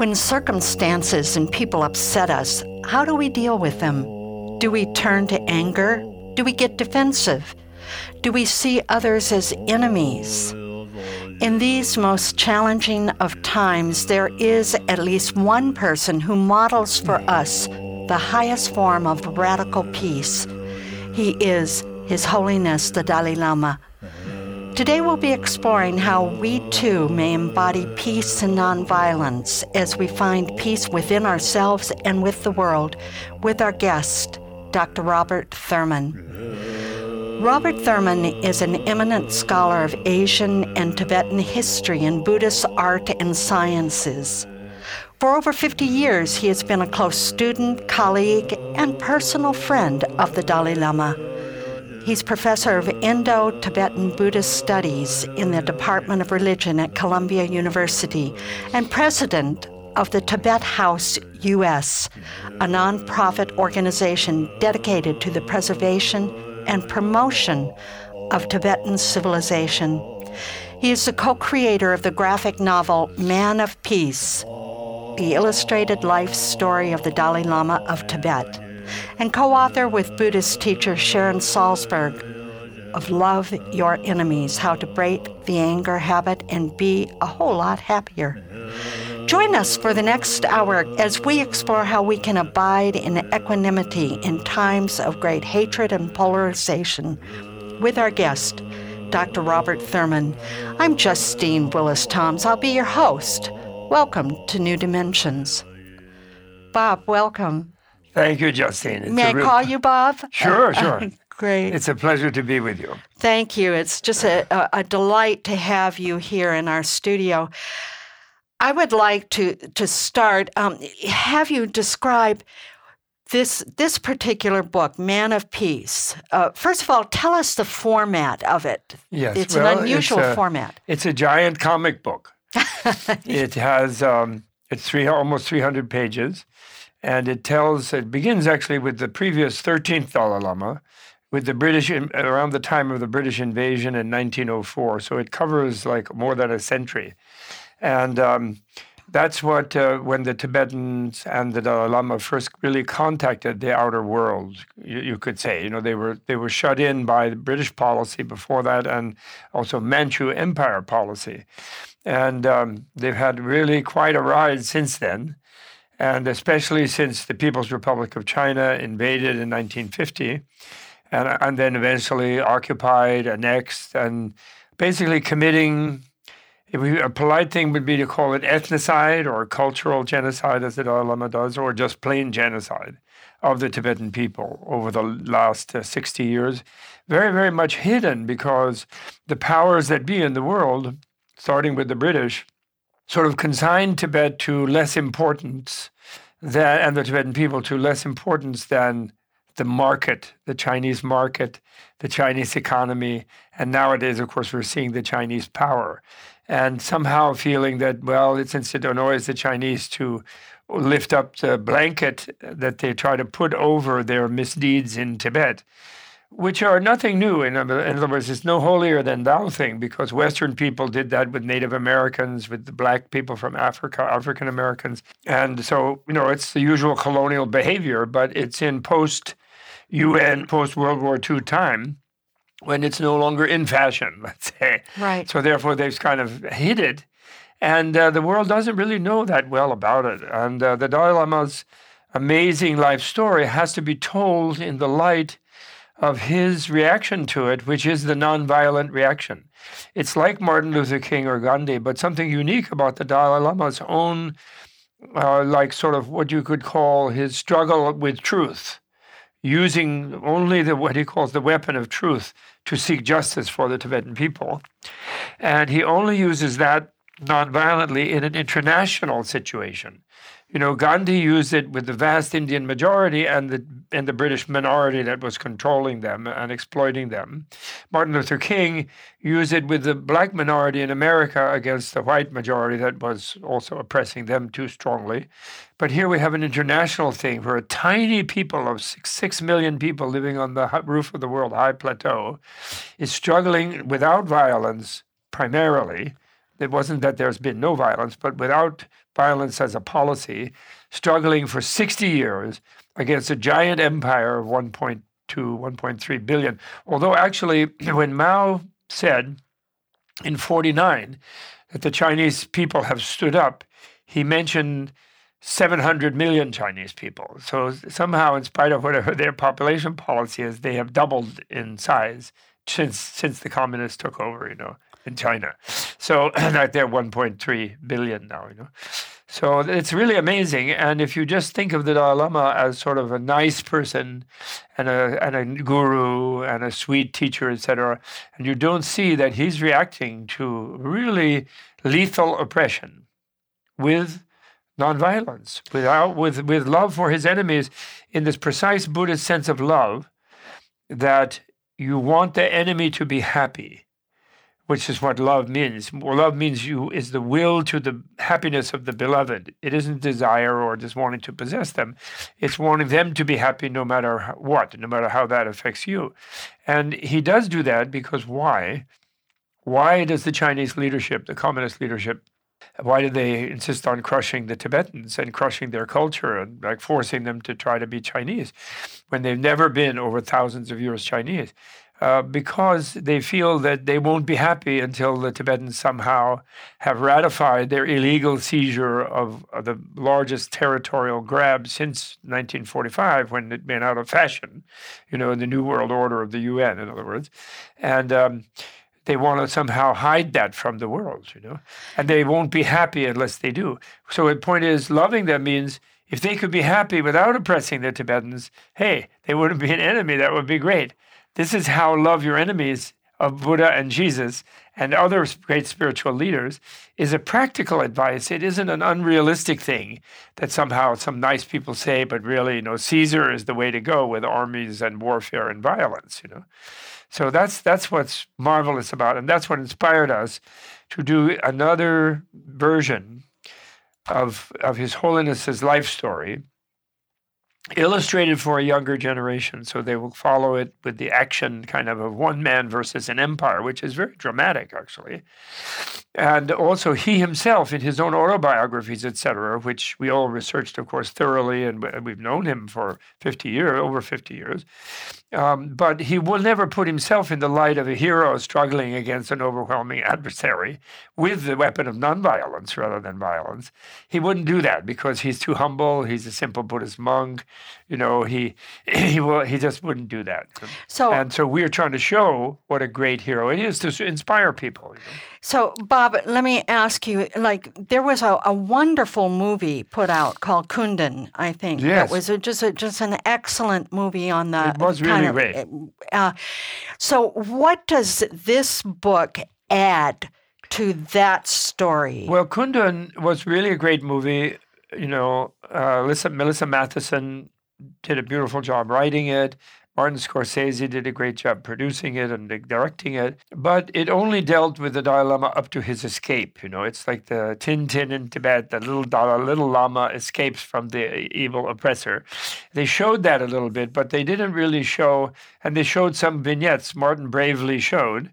When circumstances and people upset us, how do we deal with them? Do we turn to anger? Do we get defensive? Do we see others as enemies? In these most challenging of times, there is at least one person who models for us the highest form of radical peace. He is His Holiness the Dalai Lama. Today we'll be exploring how we too may embody peace and nonviolence as we find peace within ourselves and with the world with our guest, Dr. Robert Thurman. Robert Thurman is an eminent scholar of Asian and Tibetan history and Buddhist art and sciences. For over 50 years, he has been a close student, colleague, and personal friend of the Dalai Lama. He's professor of Indo Tibetan Buddhist Studies in the Department of Religion at Columbia University and president of the Tibet House U.S., a nonprofit organization dedicated to the preservation and promotion of Tibetan civilization. He is the co creator of the graphic novel Man of Peace, the illustrated life story of the Dalai Lama of Tibet and co author with Buddhist teacher Sharon Salzberg of Love Your Enemies How to Break the Anger Habit and Be a Whole Lot Happier. Join us for the next hour as we explore how we can abide in equanimity in times of great hatred and polarization with our guest, Dr. Robert Thurman. I'm Justine Willis Toms. I'll be your host. Welcome to New Dimensions. Bob, welcome. Thank you, Justine. It's May I real... call you Bob? Sure, sure. Great. It's a pleasure to be with you. Thank you. It's just a, a, a, delight to have you here in our studio. I would like to to start. Um, have you describe this this particular book, Man of Peace? Uh, first of all, tell us the format of it. Yes, it's well, an unusual it's a, format. It's a giant comic book. it has um, it's three almost three hundred pages and it tells it begins actually with the previous 13th Dalai Lama with the British around the time of the British invasion in 1904 so it covers like more than a century. And um, that's what uh, when the Tibetans and the Dalai Lama first really contacted the outer world you, you, could say. You know they were they were shut in by the British policy before that and also Manchu Empire policy. And um, they've had really quite a ride since then and especially since the People's Republic of China invaded in 1950, and, and then eventually occupied, annexed, and basically committing. A polite thing would be to call it ethnocide or cultural genocide, as the Dalai Lama does, or just plain genocide of the Tibetan people over the last uh, 60 years. Very, very much hidden because the powers that be in the world, starting with the British, sort of consigned Tibet to less importance than, and the Tibetan people to less importance than the market, the Chinese market, the Chinese economy, and nowadays, of course, we're seeing the Chinese power, and somehow feeling that well, it's since it annoys the Chinese to lift up the blanket that they try to put over their misdeeds in Tibet, which are nothing new. In other, words, it's no holier than thou thing because Western people did that with Native Americans, with the black people from Africa, African Americans. And so, you know, it's the usual colonial behavior, but it's in post UN, post World War II time when it's no longer in fashion, let's say. Right. So therefore, they've kind of hid it. And uh, the world doesn't really know that well about it. And uh, the Dalai Lama's amazing life story has to be told in the light of his reaction to it, which is the nonviolent reaction. It's like Martin Luther King or Gandhi, but something unique about the Dalai Lama's own, uh, like sort of what you could call his struggle with truth, using only the what he calls the weapon of truth to seek justice for the Tibetan people. And he only uses that nonviolently in an international situation. You know, Gandhi used it with the vast Indian majority and the and the British minority that was controlling them and exploiting them. Martin Luther King used it with the black minority in America against the white majority that was also oppressing them too strongly. But here we have an international thing where a tiny people of six, six million people living on the roof of the world high plateau is struggling without violence primarily it wasn't that there's been no violence, but without violence as a policy, struggling for 60 years against a giant empire of 1.2, 1.3 billion. Although actually, when Mao said in 49 that the Chinese people have stood up, he mentioned 700 million Chinese people. So somehow, in spite of whatever their population policy is, they have doubled in size since since the communists took over. You know, in China. So like they're 1.3 billion now, you know. So it's really amazing. And if you just think of the Dalai Lama as sort of a nice person and a, and a guru and a sweet teacher, etc., and you don't see that he's reacting to really lethal oppression with nonviolence, without, with, with love for his enemies, in this precise Buddhist sense of love that you want the enemy to be happy which is what love means. Love means you is the will to the happiness of the beloved. It isn't desire or just wanting to possess them. It's wanting them to be happy no matter what, no matter how that affects you. And he does do that because why? Why does the Chinese leadership, the communist leadership, why do they insist on crushing the Tibetans and crushing their culture and like forcing them to try to be Chinese when they've never been over thousands of years Chinese? Uh, because they feel that they won't be happy until the Tibetans somehow have ratified their illegal seizure of, of, the largest territorial grab since 1945, when it went out of fashion, you know, in the New World Order of the UN, in other words. And um, they want to somehow hide that from the world, you know, and they won't be happy unless they do. So the point is, loving them means if they could be happy without oppressing the Tibetans, hey, they wouldn't be an enemy. That would be great. This is how love your enemies of Buddha and Jesus and other great spiritual leaders is a practical advice. It isn't an unrealistic thing that somehow some nice people say, but really, you know, Caesar is the way to go with armies and warfare and violence, you know. So that's that's what's marvelous about, it. and that's what inspired us to do another version of of His Holiness's life story illustrated for a younger generation. So they will follow it with the action kind of of one man versus an empire, which is very dramatic, actually. And also, he himself, in his own autobiographies, etc., which we all researched, of course, thoroughly, and we've known him for 50 years, over 50 years. Um, but he will never put himself in the light of a hero struggling against an overwhelming adversary with the weapon of nonviolence rather than violence. He wouldn't do that because he's too humble. He's a simple Buddhist monk. You know, he he will he just wouldn't do that. So and so we're trying to show what a great hero it is to inspire people. You know? So Bob, let me ask you. Like there was a, a wonderful movie put out called Kundun. I think yes. it was a, just a, just an excellent movie on the. It was really of, great. Uh, so what does this book add? to that story? Well, Kundun was really a great movie. You know, uh, Melissa, Melissa Mathison did a beautiful job writing it. Martin Scorsese did a great job producing it and directing it, but it only dealt with the Dalai Lama up to his escape. You know, it's like the Tintin in Tibet, the little Dalai, little Lama escapes from the uh, evil oppressor. They showed that a little bit, but they didn't really show, and they showed some vignettes. Martin bravely showed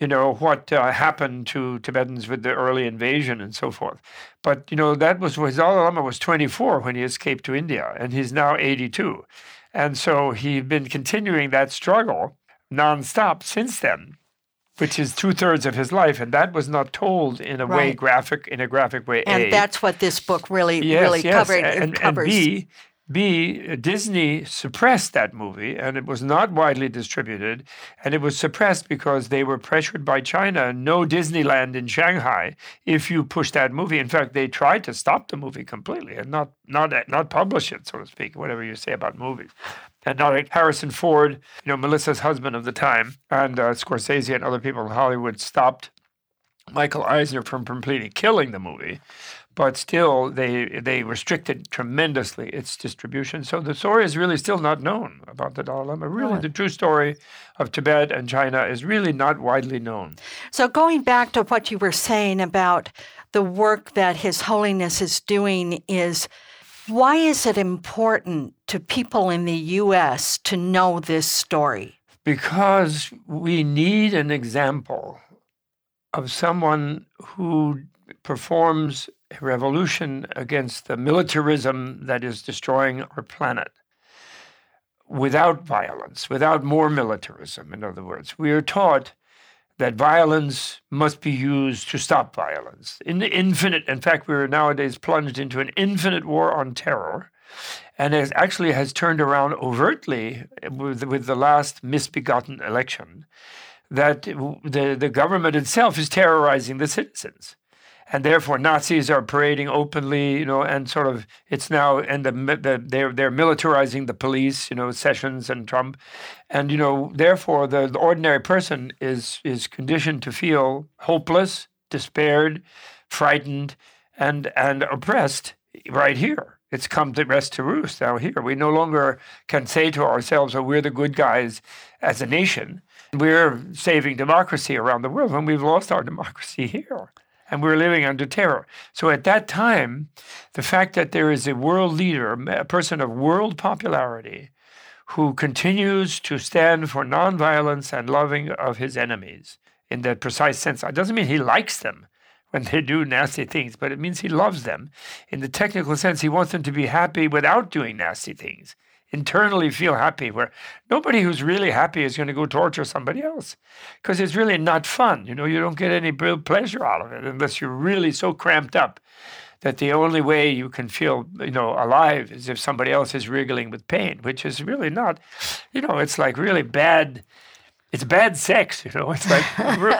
you know, what uh, happened to Tibetans with the early invasion and so forth. But, you know, that was, his Dalai Lama was 24 when he escaped to India, and he's now 82. And so he's been continuing that struggle nonstop since then, which is two thirds of his life, and that was not told in a way graphic in a graphic way. And A. that's what this book really, yes, really yes. covered. and, and covers. B, B, Disney suppressed that movie, and it was not widely distributed, and it was suppressed because they were pressured by China. No Disneyland in Shanghai if you push that movie. In fact, they tried to stop the movie completely and not not not publish it, so to speak. Whatever you say about movies. And not like Harrison Ford, you know, Melissa's husband of the time, and uh, Scorsese and other people in Hollywood stopped Michael Eisner from completely killing the movie, but still they they restricted tremendously its distribution. So the story is really still not known about the Dalai Lama. Really, Right. the true story of Tibet and China is really not widely known. So, going back to what you were saying about the work that His Holiness is doing, is why is it important to people in the U.S. to know this story? because we need an example of someone who performs revolution against the militarism that is destroying our planet without violence, without more militarism, in other words. We are taught that violence must be used to stop violence. In the infinite, in fact, we are nowadays plunged into an infinite war on terror and it actually has turned around overtly with, with the last misbegotten election that the, the government itself is terrorizing the citizens and therefore Nazis are parading openly, you know, and sort of it's now and the, the they're they're militarizing the police, you know, Sessions and Trump, and you know therefore the, the ordinary person is is conditioned to feel hopeless, despaired, frightened, and and oppressed right here. It's come to rest to roost now here. We no longer can say to ourselves, "Oh, we're the good guys as a nation. We're saving democracy around the world when we've lost our democracy here." And we're living under terror. So at that time, the fact that there is a world leader, a person of world popularity, who continues to stand for nonviolence and loving of his enemies in that precise sense, it doesn't mean he likes them when they do nasty things, but it means he loves them. In the technical sense, he wants them to be happy without doing nasty things internally feel happy where nobody who's really happy is going to go torture somebody else because it's really not fun you know you don't get any real pleasure out of it unless you're really so cramped up that the only way you can feel you know alive is if somebody else is wriggling with pain which is really not you know it's like really bad it's bad sex, you know. It's like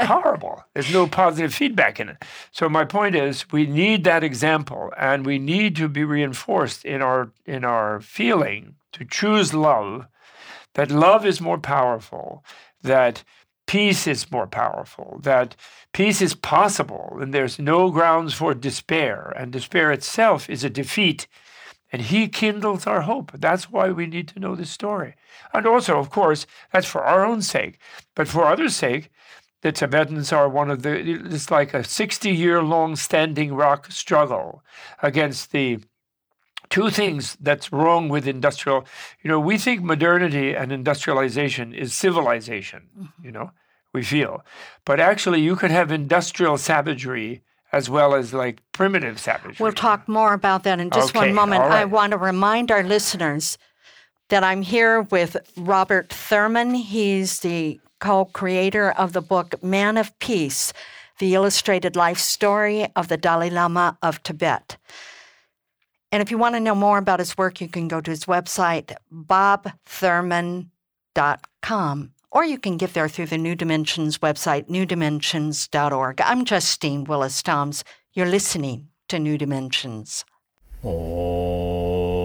horrible. There's no positive feedback in it. So my point is, we need that example, and we need to be reinforced in our in our feeling to choose love. That love is more powerful. That peace is more powerful. That peace is possible, and there's no grounds for despair. And despair itself is a defeat. And he kindles our hope. That's why we need to know this story. And also, of course, that's for our own sake. But for others' sake, the Tibetans are one of the, it's like a 60 year long standing rock struggle against the two things that's wrong with industrial. You know, we think modernity and industrialization is civilization, mm-hmm. you know, we feel. But actually, you could have industrial savagery as well as like primitive savagery. We'll talk more about that in just Okay, one moment. all I want to remind our listeners that I'm here with Robert Thurman. He's the co creator of the book Man of Peace The Illustrated Life Story of the Dalai Lama of Tibet. And if you want to know more about his work, you can go to his website, bobthurman.com, or you can get there through the New Dimensions website, newdimensions.org. I'm Justine Willis Toms. You're listening to New Dimensions. Omo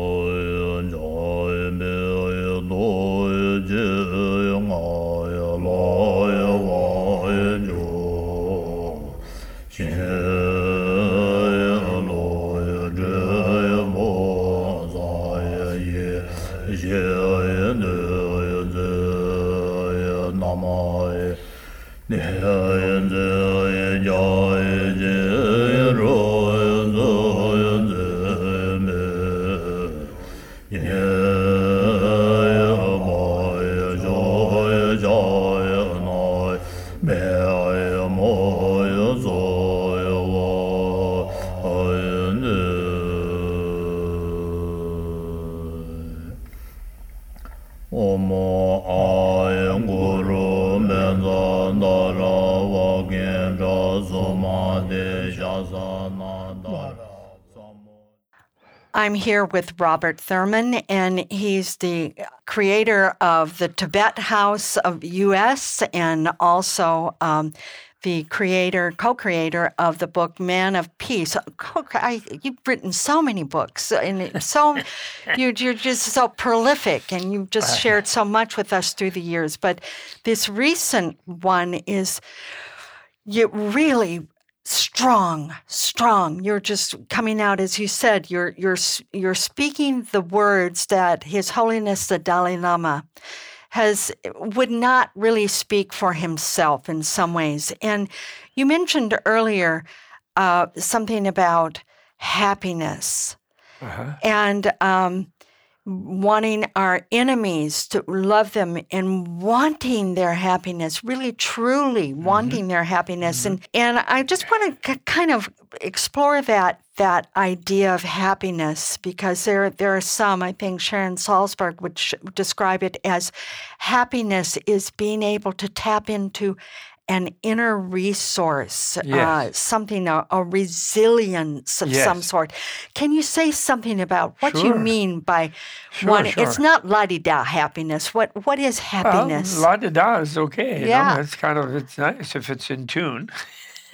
I'm here with Robert Thurman, and he's the creator of the Tibet House of U.S. and also um, the creator, co-creator of the book Man of Peace. I, you've written so many books, and so you're, you're just so prolific, and you've just shared so much with us through the years. But this recent one is you really strong strong. You're just coming out as you said you're you're you're speaking the words that his holiness the dalai lama has would not really speak for himself in some ways. And you mentioned earlier uh, something about happiness. Uh-huh. and um, wanting our enemies to love them and wanting their happiness, really truly mm-hmm. wanting their happiness. Mm-hmm. And and I just want to kind of explore that that idea of happiness because there there are some I think Sharon Salzberg would sh- describe it as happiness is being able to tap into an inner resource, uh, yes. uh, something, a, a, resilience of yes. some sort. Can you say something about what sure. you mean by sure, one? Sure. It's not la di da happiness. What what is happiness? Well, la di da is okay. Yeah, you know? it's kind of it's nice if it's in tune.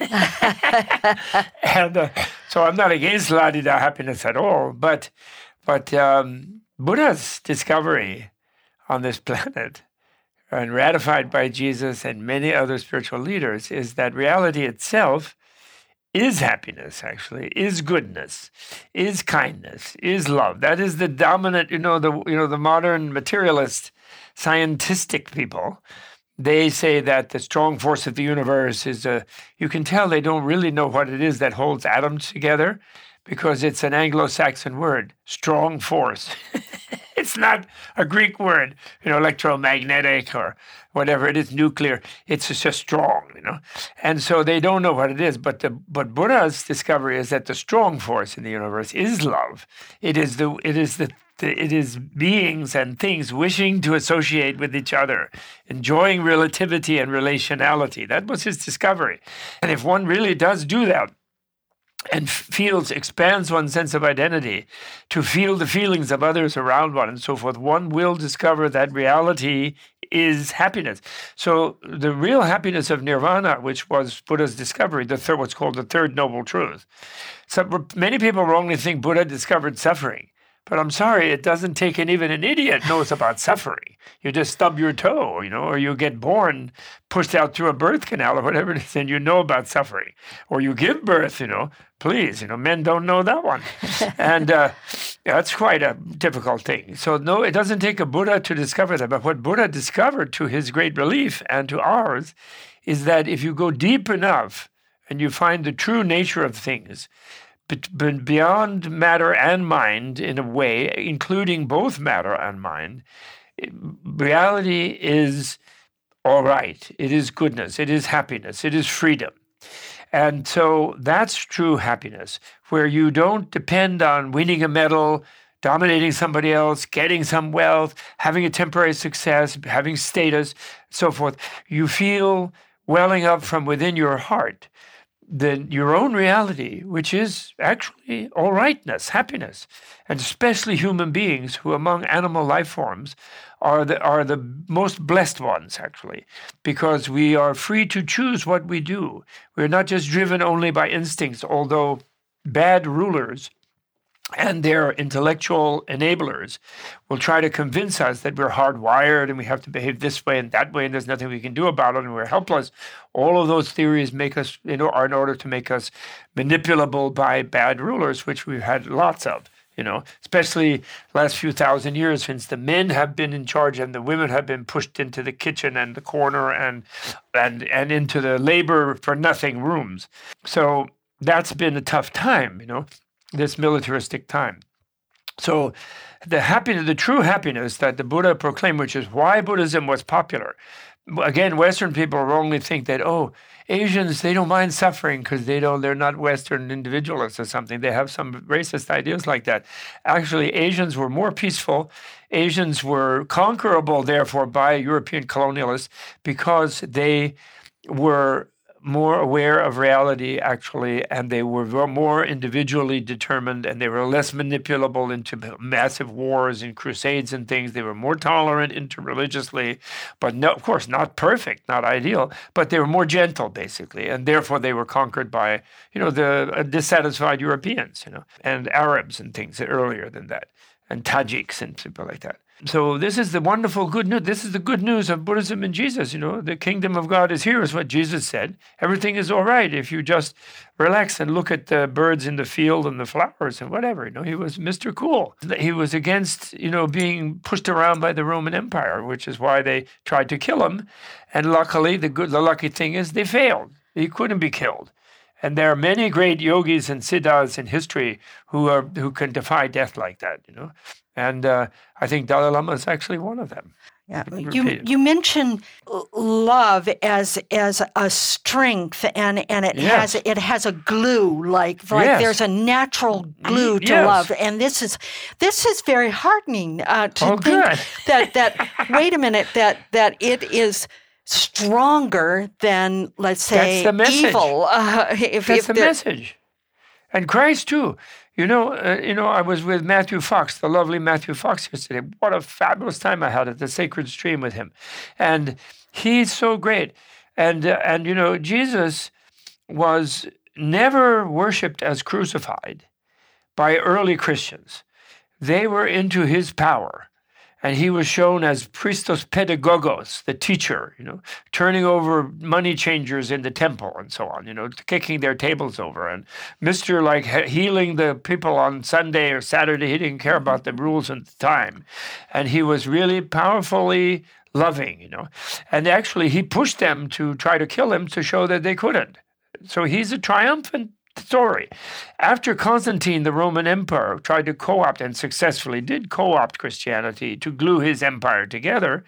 and uh, so I'm not against la di da happiness at all, but but um, Buddha's discovery on this planet and ratified by Jesus and many other spiritual leaders is that reality itself is happiness actually is goodness is kindness is love. That is the dominant you know the you know the modern materialist scientific people. They say that the strong force of the universe is a you can tell they don't really know what it is that holds atoms together because it's an anglo-saxon word strong force it's not a Greek word, you know, electromagnetic or whatever it is, nuclear. It's just strong, you know. And so they don't know what it is. But the but Buddha's discovery is that the strong force in the universe is love. It is the it is the it is beings and things wishing to associate with each other, enjoying relativity and relationality. That was his discovery. And if one really does do that, and feels expands one's sense of identity to feel the feelings of others around one and so forth. One will discover that reality is happiness. So the real happiness of nirvana which was buddha's discovery the third what's called the third noble truth. So many people wrongly think buddha discovered suffering but I'm sorry, it doesn't take an even an idiot knows about suffering. You just stub your toe, you know, or you get born pushed out through a birth canal or whatever it is, and you know about suffering. Or you give birth, you know, please, you know, men don't know that one. and uh, that's quite a difficult thing. So no, it doesn't take a Buddha to discover that. But what Buddha discovered to his great relief and to ours is that if you go deep enough and you find the true nature of things, but beyond matter and mind in a way, including both matter and mind, reality is all right. It is goodness. It is happiness. It is freedom. And so that's true happiness, where you don't depend on winning a medal, dominating somebody else, getting some wealth, having a temporary success, having status, so forth. You feel welling up from within your heart the, your own reality, which is actually all rightness, happiness, and especially human beings who, among animal life forms, are the, are the most blessed ones, actually, because we are free to choose what we do. We're not just driven only by instincts, although bad rulers and their intellectual enablers will try to convince us that we're hardwired and we have to behave this way and that way and there's nothing we can do about it and we're helpless. All of those theories make us, you know, are in order to make us manipulable by bad rulers, which we've had lots of. You know, especially last few thousand years, since the men have been in charge and the women have been pushed into the kitchen and the corner and and and into the labor for nothing rooms. So that's been a tough time, you know this militaristic time. So the happiness, the true happiness that the Buddha proclaimed, which is why Buddhism was popular. Again, Western people wrongly think that oh, Asians they don't mind suffering because they don't they're not Western individualists or something. They have some racist ideas like that. Actually, Asians were more peaceful. Asians were conquerable, therefore, by European colonialists because they were more aware of reality, actually, and they were more individually determined and they were less manipulable into massive wars and crusades and things. They were more tolerant interreligiously, but no, of course, not perfect, not ideal, but they were more gentle, basically. And therefore, they were conquered by, you know, the uh, dissatisfied Europeans, you know, and Arabs and things earlier than that, and Tajiks and people like that so this is the wonderful good news. This is the good news of Buddhism and Jesus. You know, the kingdom of God is here, is what Jesus said. Everything is all right if you just relax and look at the birds in the field and the flowers and whatever. You know, he was Mr. Cool. He was against, you know, being pushed around by the Roman Empire, which is why they tried to kill him. And luckily, the good, the lucky thing is they failed. He couldn't be killed. And there are many great yogis and siddhas in history who are who can defy death like that, you know. And uh, I think Dalai Lama is actually one of them. Yeah, you you mentioned love as as a strength, and, and it yes. has it has a glue like like yes. there's a natural glue to yes. love, and this is this is very heartening uh, to oh, think good. that that wait a minute that that it is stronger than let's say evil. Uh, if, That's if the message, and Christ too. You know, uh, you know, I was with Matthew Fox, the lovely Matthew Fox, yesterday. What a fabulous time I had at the Sacred Stream with him, and he's so great. And uh, and you know, Jesus was never worshipped as crucified by early Christians. They were into his power and he was shown as Christos Pedagogos, the teacher, you know, turning over money changers in the temple and so on, you know, kicking their tables over. And Mr. like healing the people on Sunday or Saturday, he didn't care about the rules at the time. And he was really powerfully loving, you know. And actually, he pushed them to try to kill him to show that they couldn't. So he's a triumphant story. After Constantine, the Roman emperor, tried to co opt and successfully did co opt Christianity to glue his empire together,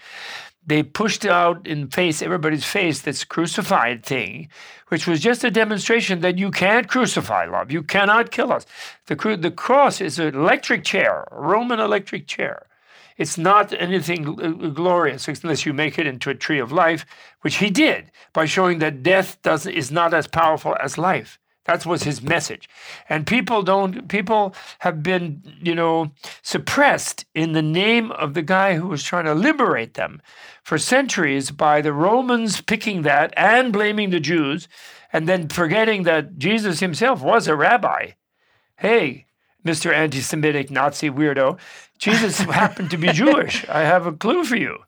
they pushed out in face everybody's face this crucified thing, which was just a demonstration that you can't crucify love. You cannot kill us. The, the cross is an electric chair, a Roman electric chair. It's not anything uh, uh, glorious unless you make it into a tree of life, which he did by showing that death does, is not as powerful as life. That was his message. And people don't, people have been, you know, suppressed in the name of the guy who was trying to liberate them for centuries by the Romans picking that and blaming the Jews and then forgetting that Jesus himself was a rabbi. Hey, Mr. Anti Semitic Nazi weirdo, Jesus happened to be Jewish. I have a clue for you.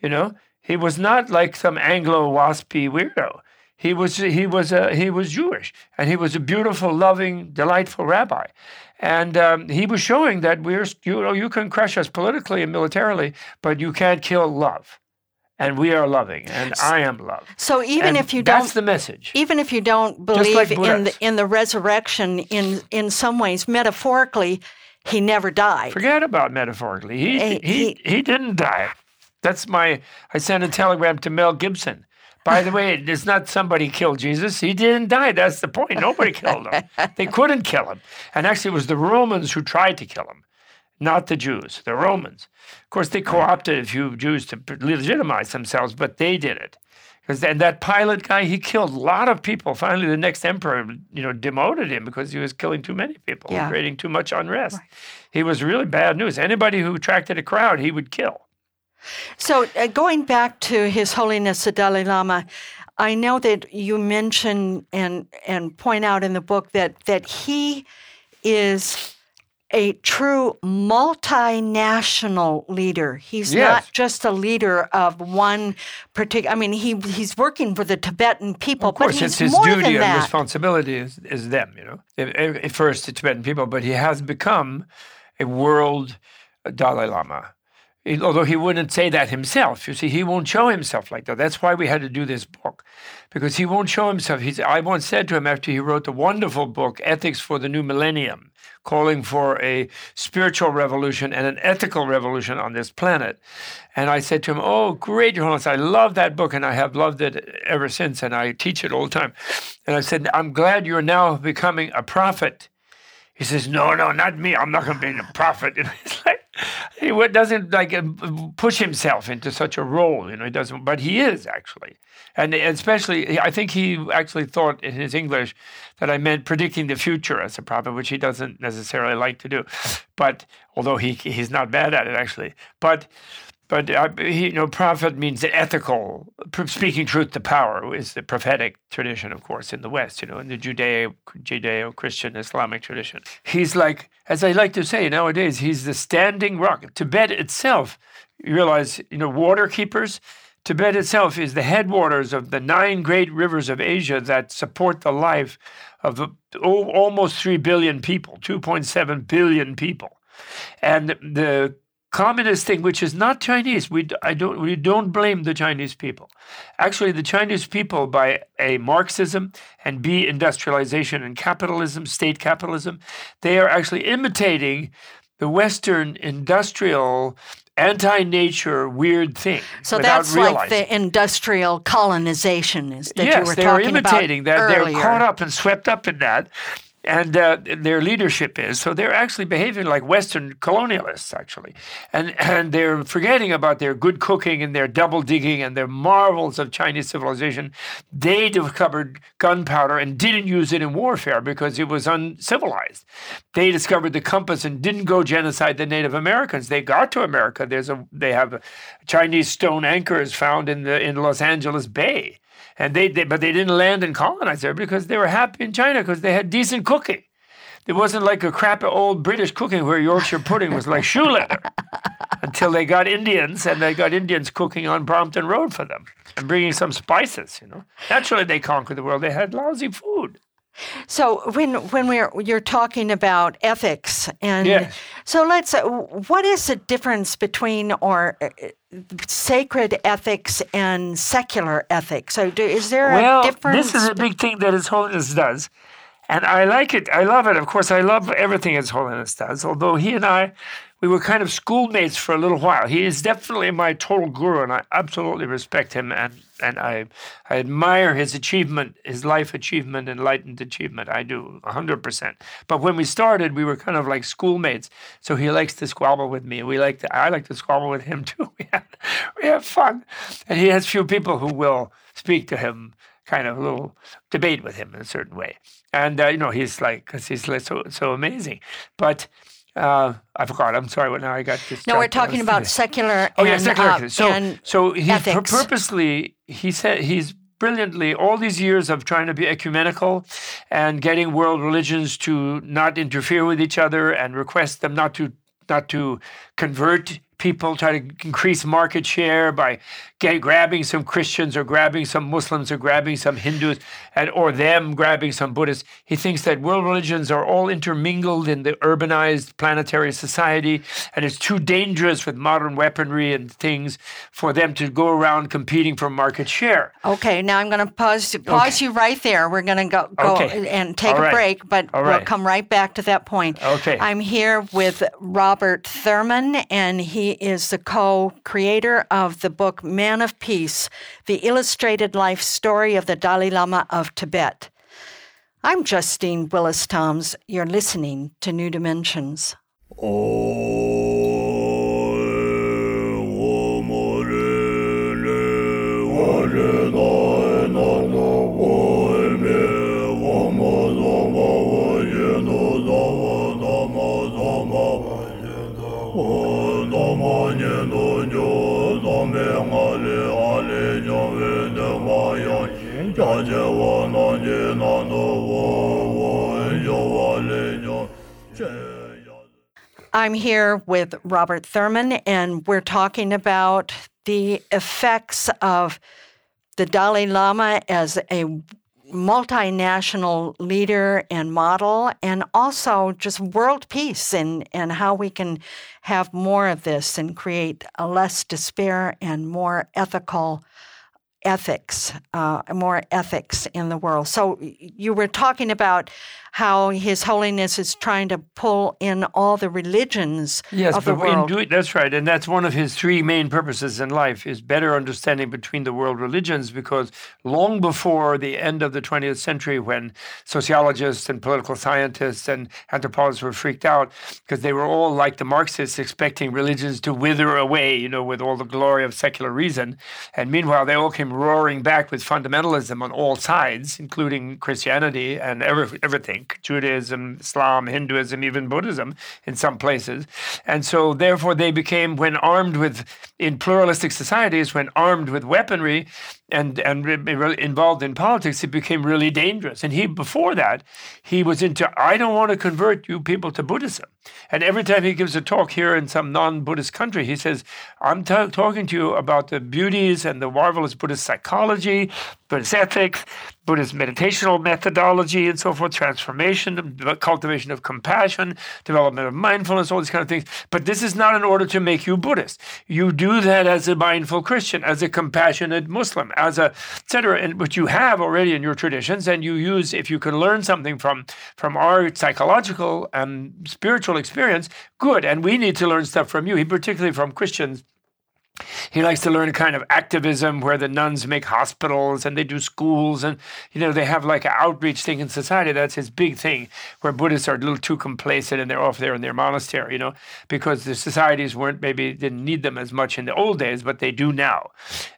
You know, he was not like some Anglo waspy weirdo. He was he was a, he was Jewish, and he was a beautiful, loving, delightful rabbi, and um, he was showing that we're you know you can crush us politically and militarily, but you can't kill love and we are loving, and I am love. So even and if you don't, that's the message. Even if you don't believe like in the in the resurrection, in in some ways, metaphorically, he never died. Forget about metaphorically. He he he, he didn't die. That's my. I sent a telegram to Mel Gibson. By the way, it's not somebody killed Jesus. He didn't die. That's the point. Nobody killed him. They couldn't kill him. And actually, it was the Romans who tried to kill him, not the Jews, the Romans. Of course, they co opted a few Jews to legitimize themselves, but they did it. Because and that Pilate guy, he killed a lot of people. Finally, the next emperor, you know, demoted him because he was killing too many people, yeah. creating too much unrest. Right. He was really bad news. Anybody who attracted a crowd, he would kill. So, uh, going back to His Holiness the Dalai Lama, I know that you mention and and point out in the book that that he is a true multinational leader. He's yes. not just a leader of one particular. I mean, he he's working for the Tibetan people. Of course, it's his duty and responsibility is, is them. You know, at first the Tibetan people, but he has become a world Dalai Lama although he wouldn't say that himself. You see, he won't show himself like that. That's why we had to do this book, because he won't show himself. He's, I once said to him after he wrote the wonderful book, Ethics for the New Millennium, calling for a spiritual revolution and an ethical revolution on this planet. And I said to him, Oh, great, Holiness, I love that book, and I have loved it ever since, and I teach it all the time. And I said, I'm glad you're now becoming a prophet He says, "No, no, not me. I'm not going to be a prophet." It's like he doesn't like uh, push himself into such a role. You know, he doesn't, but he is actually, and especially, I think he actually thought in his English that I meant predicting the future as a prophet, which he doesn't necessarily like to do. But although he he's not bad at it actually, but but uh, you know, prophet means ethical, speaking truth to power is the prophetic tradition, of course, in the West. You know, in the Judeo Judeo Christian Islamic tradition. He's like, as I like to say nowadays, he's the standing rock. Tibet itself, you realize, you know, water keepers. Tibet itself is the headwaters of the nine great rivers of Asia that support the life of almost 3 billion people, 2.7 billion people. And the communist thing, which is not Chinese. We, I don't, we don't blame the Chinese people. Actually, the Chinese people, by A, Marxism, and B, industrialization and capitalism, state capitalism, they are actually imitating the Western industrial anti-nature weird thing. So that's realizing. like the industrial colonization is that yes, you were they talking are imitating that. Earlier. They're caught up and swept up in that and uh, their leadership is. So they're actually behaving like Western colonialists, actually, and and they're forgetting about their good cooking and their double digging and their marvels of Chinese civilization. They discovered gunpowder and didn't use it in warfare because it was uncivilized. They discovered the compass and didn't go genocide the Native Americans. They got to America. There's a they have Chinese stone anchors found in the in Los Angeles Bay and they, they but they didn't land and colonize there because they were happy in China because they had decent cooking. It wasn't like a crappy old British cooking where Yorkshire pudding was like shoe leather until they got Indians and they got Indians cooking on Brompton Road for them and bringing some spices, you know. Naturally, they conquered the world. They had lousy food. So when when we're you're talking about ethics and yes. so let's uh, what is the difference between or uh, sacred ethics and secular ethics? So do, is there well, a difference? Well, this is a big thing that His Holiness does, and I like it. I love it. Of course, I love everything His Holiness does. Although he and I we were kind of schoolmates for a little while. He is definitely my total guru, and I absolutely respect him and and I I admire his achievement, his life achievement, enlightened achievement. I do hundred percent. But when we started, we were kind of like schoolmates. So he likes to squabble with me. We like to I like to squabble with him too. We have we have fun, and he has few people who will speak to him kind of a little debate with him in a certain way. And uh, you know, he's like, because he's so so amazing. But uh, I forgot. I'm sorry. What now? I got this. No, we're talking about secular. Oh and, yeah, secular. Uh, so so he purposely he said he's brilliantly all these years of trying to be ecumenical and getting world religions to not interfere with each other and request them not to not to convert people try to increase market share by get, grabbing some Christians or grabbing some Muslims or grabbing some Hindus and or them grabbing some Buddhists. He thinks that world religions are all intermingled in the urbanized planetary society, and it's too dangerous with modern weaponry and things for them to go around competing for market share. Okay, now I'm going to pause pause okay. you right there. We're going to go go okay. and take a break, but we'll come right back to that point. Okay. I'm here with Robert Thurman, and he is the co-creator of the book Man of Peace, the illustrated life story of the Dalai Lama of Tibet. I'm Justine Willis Toms. You're listening to New Dimensions. Oh. I'm here with Robert Thurman, and we're talking about the effects of the Dalai Lama as a multinational leader and model, and also just world peace and, and how we can have more of this and create a less despair and more ethical ethics, uh, more ethics in the world. So you were talking about how His Holiness is trying to pull in all the religions yes, of the world. Doing, that's right, and that's one of his three main purposes in life: is better understanding between the world religions. Because long before the end of the 20th century, when sociologists and political scientists and anthropologists were freaked out because they were all like the Marxists, expecting religions to wither away, you know, with all the glory of secular reason, and meanwhile they all came roaring back with fundamentalism on all sides, including Christianity and every, everything Judaism, Islam, Hinduism, even Buddhism in some places. And so, therefore, they became, when armed with, in pluralistic societies, when armed with weaponry, and and involved in politics, it became really dangerous. And he, before that, he was into I don't want to convert you people to Buddhism. And every time he gives a talk here in some non-Buddhist country, he says, "I'm t- talking to you about the beauties and the marvelous Buddhist psychology, Buddhist ethics, Buddhist meditational methodology, and so forth, transformation, cultivation of compassion, development of mindfulness, all these kind of things. But this is not in order to make you Buddhist. You do that as a mindful Christian, as a compassionate Muslim." As a etc. And which you have already in your traditions, and you use if you can learn something from from our psychological and spiritual experience, good. And we need to learn stuff from you, he particularly from Christians. He likes to learn a kind of activism where the nuns make hospitals and they do schools and you know they have like an outreach thing in society. That's his big thing. Where Buddhists are a little too complacent and they're off there in their monastery, you know, because the societies weren't maybe didn't need them as much in the old days, but they do now.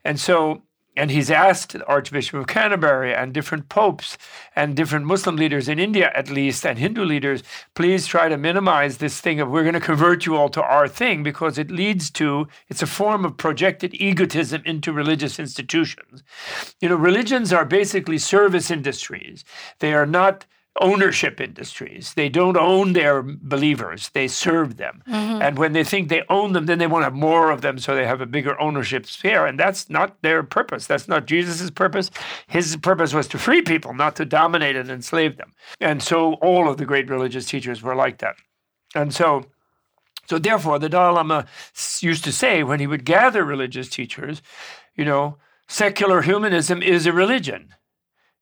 And so and he's asked the Archbishop of Canterbury and different popes and different Muslim leaders in India, at least, and Hindu leaders, please try to minimize this thing of we're going to convert you all to our thing because it leads to, it's a form of projected egotism into religious institutions. You know, religions are basically service industries, they are not ownership industries. They don't own their believers, they serve them. Mm-hmm. And when they think they own them, then they want to have more of them so they have a bigger ownership sphere. And that's not their purpose. That's not Jesus' purpose. His purpose was to free people, not to dominate and enslave them. And so all of the great religious teachers were like that. And so so therefore, the Dalai Lama used to say when he would gather religious teachers, you know, secular humanism is a religion.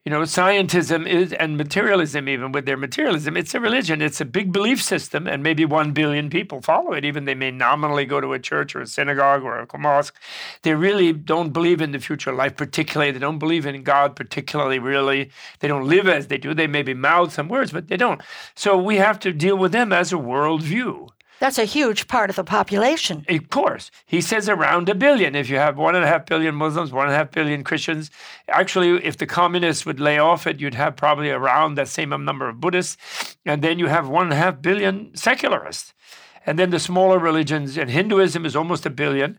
You know, scientism is, and materialism, even with their materialism, it's a religion. It's a big belief system, and maybe one billion people follow it. Even they may nominally go to a church or a synagogue or a mosque. They really don't believe in the future life, particularly. They don't believe in God, particularly, really. They don't live as they do. They maybe mouth some words, but they don't. So we have to deal with them as a worldview. That's a huge part of the population. Of course. He says around a billion. If you have one and a half billion Muslims, one and a half billion Christians, actually, if the communists would lay off it, you'd have probably around that same number of Buddhists. And then you have one and a half billion secularists. And then the smaller religions, and Hinduism is almost a billion.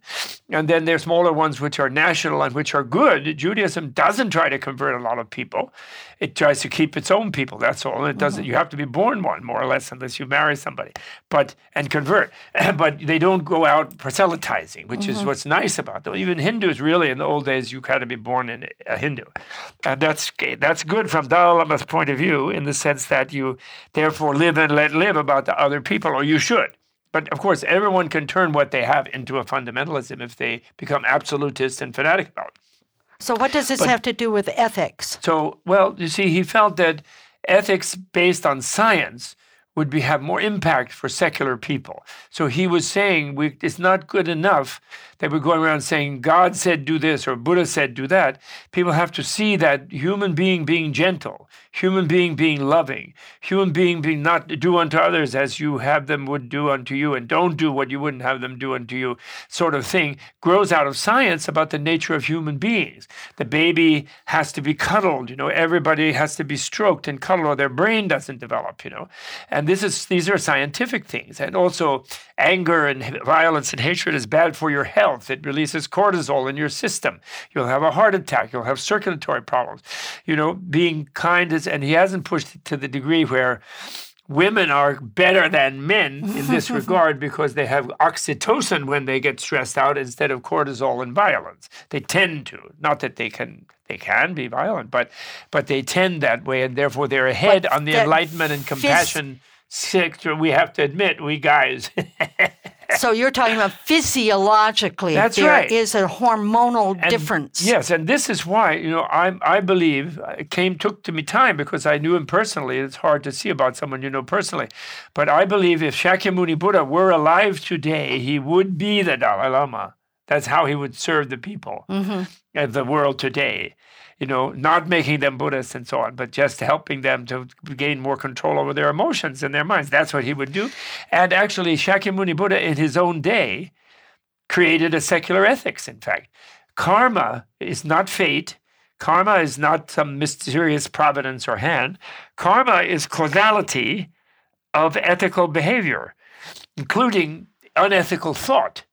And then there are smaller ones which are national and which are good. Judaism doesn't try to convert a lot of people. It tries to keep its own people. That's all. It doesn't. Mm-hmm. You have to be born one, more or less, unless you marry somebody, but and convert. but they don't go out proselytizing, which mm-hmm. is what's nice about them. Even Hindus, really, in the old days, you had to be born in a Hindu, and that's that's good from Dalai Lama's point of view, in the sense that you therefore live and let live about the other people, or you should. But of course, everyone can turn what they have into a fundamentalism if they become absolutist and fanatic about it. So, what does this but, have to do with ethics? So, well, you see, he felt that ethics based on science would be, have more impact for secular people. So he was saying we, it's not good enough that we're going around saying God said do this or Buddha said do that. People have to see that human being being gentle, human being being loving, human being being not do unto others as you have them would do unto you, and don't do what you wouldn't have them do unto you, sort of thing, grows out of science about the nature of human beings. The baby has to be cuddled, you know, everybody has to be stroked and cuddled, or their brain doesn't develop, you know. And this is these are scientific things. And also anger and violence and hatred is bad for your health health. It releases cortisol in your system. You'll have a heart attack. You'll have circulatory problems. You know, being kind is, and he hasn't pushed it to the degree where women are better than men in this regard because they have oxytocin when they get stressed out instead of cortisol and violence. They tend to, not that they can they can be violent, but but they tend that way, and therefore they're ahead but on the enlightenment and compassion sector. We have to admit, we guys. so you're talking about physiologically. That's there right. is a hormonal And difference. Yes, and this is why you know I I believe uh, it came took to me time because I knew him personally. It's hard to see about someone you know personally, but I believe if Shakyamuni Buddha were alive today, he would be the Dalai Lama. That's how he would serve the people mm-hmm. of the world today. You know, not making them Buddhists and so on, but just helping them to gain more control over their emotions and their minds. That's what he would do. And actually, Shakyamuni Buddha, in his own day, created a secular ethics, in fact. Karma is not fate. Karma is not some mysterious providence or hand. Karma is causality of ethical behavior, including unethical thought,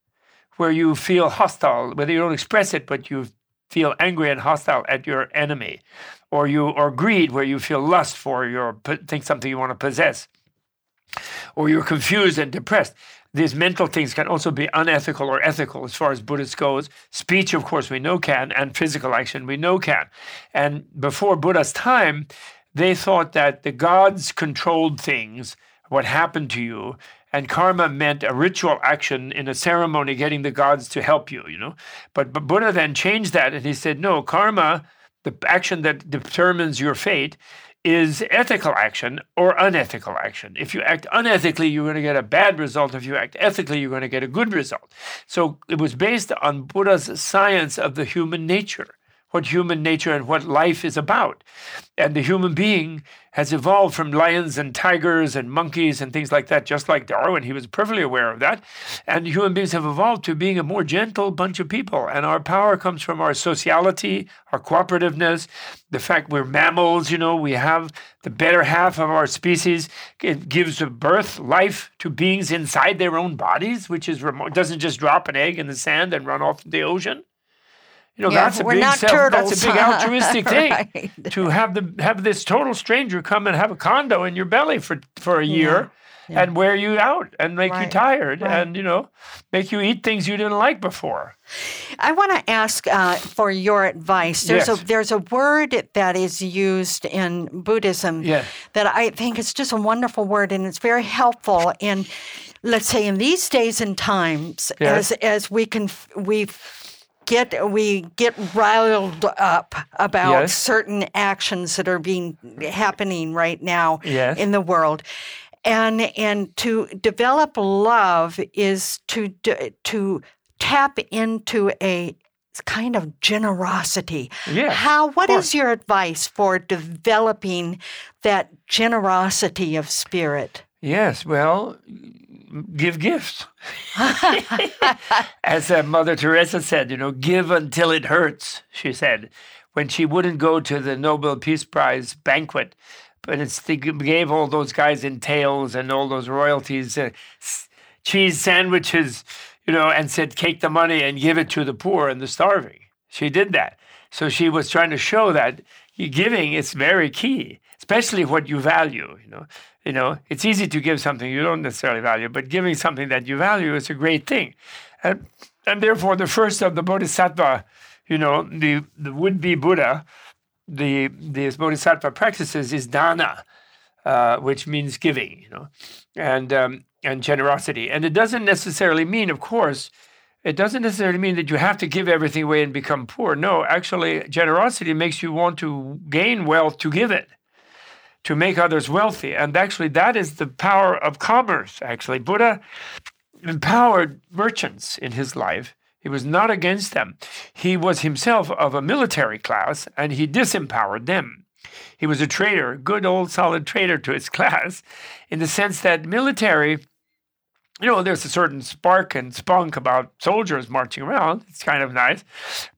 where you feel hostile, whether you don't express it, but you feel angry and hostile at your enemy, or you or greed, where you feel lust for your think something you want to possess, or you're confused and depressed. These mental things can also be unethical or ethical as far as Buddhists goes. Speech, of course, we know can, and physical action we know can. And before Buddha's time, they thought that the gods controlled things, what happened to you, and karma meant a ritual action in a ceremony getting the gods to help you, you know. But, but Buddha then changed that and he said, no, karma, the action that determines your fate, is ethical action or unethical action. If you act unethically, you're going to get a bad result. If you act ethically, you're going to get a good result. So it was based on Buddha's science of the human nature, what human nature and what life is about. And the human being has evolved from lions and tigers and monkeys and things like that, just like Darwin. He was perfectly aware of that. And human beings have evolved to being a more gentle bunch of people. And our power comes from our sociality, our cooperativeness, the fact we're mammals, you know, we have the better half of our species. It gives birth, life to beings inside their own bodies, which is remote, doesn't just drop an egg in the sand and run off the ocean. You know, Yeah, that's a we're big not self, turtles. that's a big altruistic thing Right. to have the have this total stranger come and have a condo in your belly for for a year yeah. and wear you out and make you tired right. and you know make you eat things you didn't like before. I want to ask uh, for your advice. There's Yes. a there's a word that is used in Buddhism Yeah. that I think is just a wonderful word, and it's very helpful in, let's say, in these days and times, Yes. as as we can we get we get riled up about Yes. certain actions that are being happening right now Yes. in the world. And and to develop love is to to tap into a kind of generosity. Yes, How what is your advice for developing that generosity of spirit? Yes, well, give gifts. As uh, Mother Teresa said, you know, give until it hurts, she said, when she wouldn't go to the Nobel Peace Prize banquet. But it's, they gave all those guys in tails and all those royalties uh, cheese sandwiches, you know, and said, take the money and give it to the poor and the starving. She did that. So she was trying to show that giving is very key, especially what you value, you know. You know, it's easy to give something you don't necessarily value, but giving something that you value is a great thing. And, and therefore, the first of the bodhisattva, you know, the, the would be Buddha, the, the bodhisattva practices is dana, uh, which means giving, you know, and, um, and generosity. And it doesn't necessarily mean, of course, it doesn't necessarily mean that you have to give everything away and become poor. No, actually, generosity makes you want to gain wealth to give it to make others wealthy. And actually, that is the power of commerce. Actually, Buddha empowered merchants in his life. He was not against them. He was himself of a military class and he disempowered them. He was a traitor, good old solid traitor to his class, in the sense that military, you know, there's a certain spark and spunk about soldiers marching around. It's kind of nice,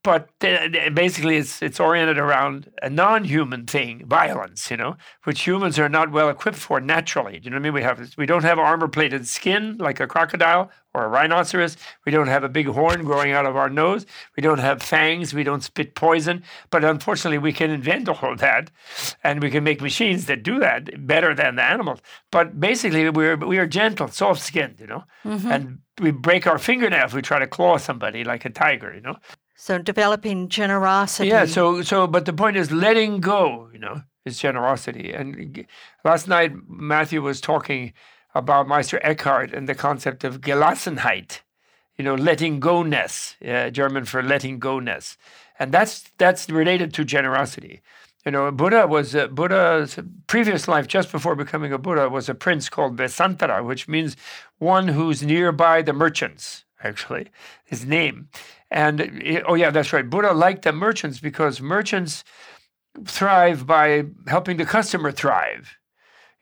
but basically, it's it's oriented around a non-human thing, violence. You know, which humans are not well equipped for naturally. Do you know what I mean? We have we don't have armor-plated skin like a crocodile or a rhinoceros. We don't have a big horn growing out of our nose. We don't have fangs. We don't spit poison. But unfortunately, we can invent all that, and we can make machines that do that better than the animals. But basically, we're we are gentle, soft-skinned. You know, mm-hmm. and we break our fingernail if we try to claw somebody like a tiger. You know. So developing generosity. Yeah. So so, but the point is letting go. You know, is generosity. And last night Matthew was talking about Meister Eckhart and the concept of Gelassenheit, you know, letting go ness, uh, German for letting go ness. And that's, that's related to generosity. You know, Buddha was uh, Buddha's previous life, just before becoming a Buddha, was a prince called Vessantara, which means one who's nearby the merchants. Actually, his name, and it, oh yeah, that's right. Buddha liked the merchants because merchants thrive by helping the customer thrive.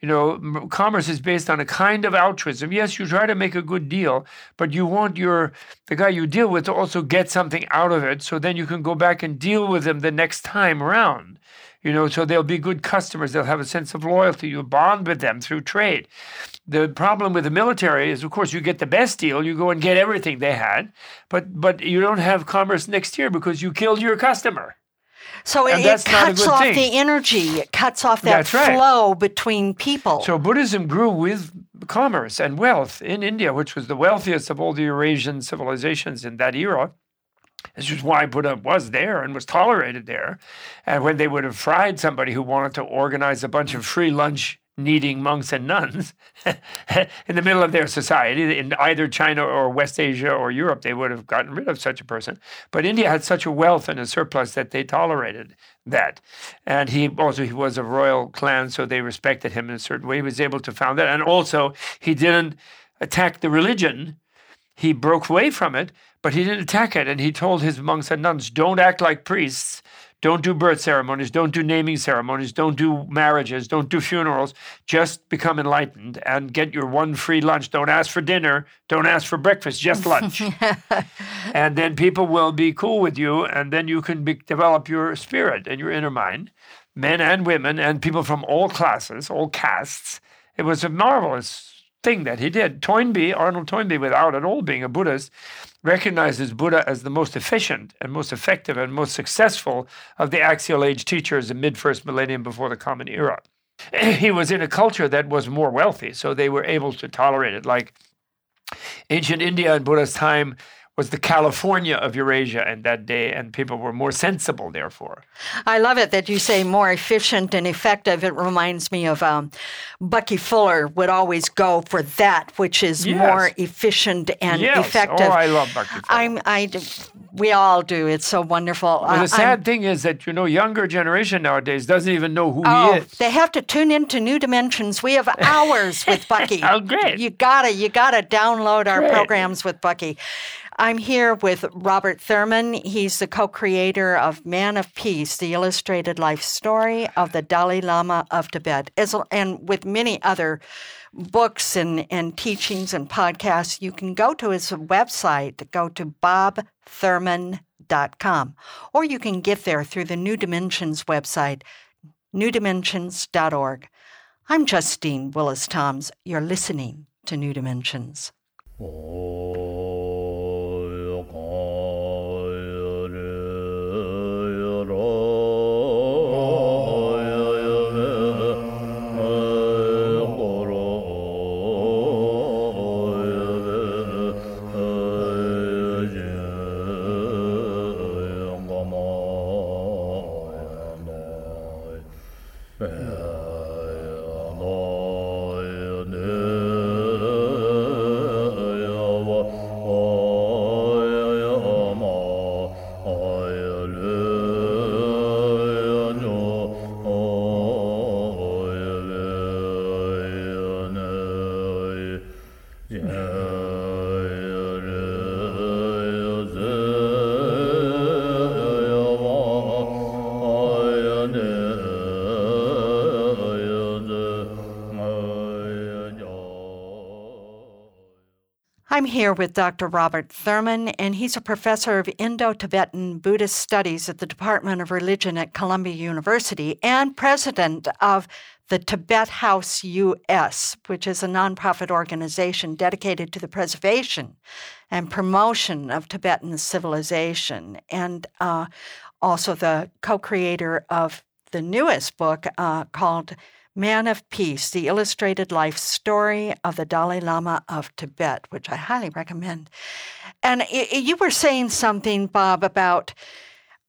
You know, commerce is based on a kind of altruism. Yes, you try to make a good deal, but you want your the guy you deal with to also get something out of it, so then you can go back and deal with him the next time around. You know, so they'll be good customers. They'll have a sense of loyalty. You bond with them through trade. The problem with the military is, of course, you get the best deal. You go and get everything they had, but but you don't have commerce next year because you killed your customer. So it, it cuts off thing. the energy. It cuts off that right. flow between people. So Buddhism grew with commerce and wealth in India, which was the wealthiest of all the Eurasian civilizations in that era. This is why Buddha was there and was tolerated there. And when they would have fried somebody who wanted to organize a bunch of free lunch needing monks and nuns in the middle of their society in either China or West Asia or Europe, they would have gotten rid of such a person. But India had such a wealth and a surplus that they tolerated that. And he also he was a royal clan, so they respected him in a certain way. He was able to found that. And also he didn't attack the religion. He broke away from it, but he didn't attack it. And he told his monks and nuns, don't act like priests. Don't do birth ceremonies. Don't do naming ceremonies. Don't do marriages. Don't do funerals. Just become enlightened and get your one free lunch. Don't ask for dinner. Don't ask for breakfast. Just lunch. and then people will be cool with you. And then you can be, develop your spirit and your inner mind, men and women, and people from all classes, all castes. It was a marvelous thing that he did. Toynbee, Arnold Toynbee, without at all being a Buddhist, recognizes Buddha as the most efficient and most effective and most successful of the axial age teachers in mid first millennium before the Common Era. He was in a culture that was more wealthy, so they were able to tolerate it. Like ancient India in Buddha's time was the California of Eurasia in that day, and people were more sensible, therefore. I love it that you say more efficient and effective. It reminds me of um, Bucky Fuller would always go for that which is yes. more efficient and yes. effective. Oh, I love Bucky Fuller. I'm, I, we all do. It's so wonderful. Well, the sad I'm, thing is that you know younger generation nowadays doesn't even know who oh, he is. They have to tune into New Dimensions. We have hours with Bucky. oh, great! You gotta, you gotta download our great. programs with Bucky. I'm here with Robert Thurman. He's the co creator of Man of Peace, the illustrated life story of the Dalai Lama of Tibet, and with many other books and, and teachings and podcasts. You can go to his website, go to bobthurman.com, or you can get there through the New Dimensions website, newdimensions.org. I'm Justine Willis Toms. You're listening to New Dimensions. Oh. I'm here with Dr. Robert Thurman, and he's a professor of Indo Tibetan Buddhist Studies at the Department of Religion at Columbia University and president of the Tibet House US, which is a nonprofit organization dedicated to the preservation and promotion of Tibetan civilization, and uh, also the co creator of the newest book uh, called Man of Peace, the illustrated life story of the Dalai Lama of Tibet, which I highly recommend. And you were saying something, Bob, about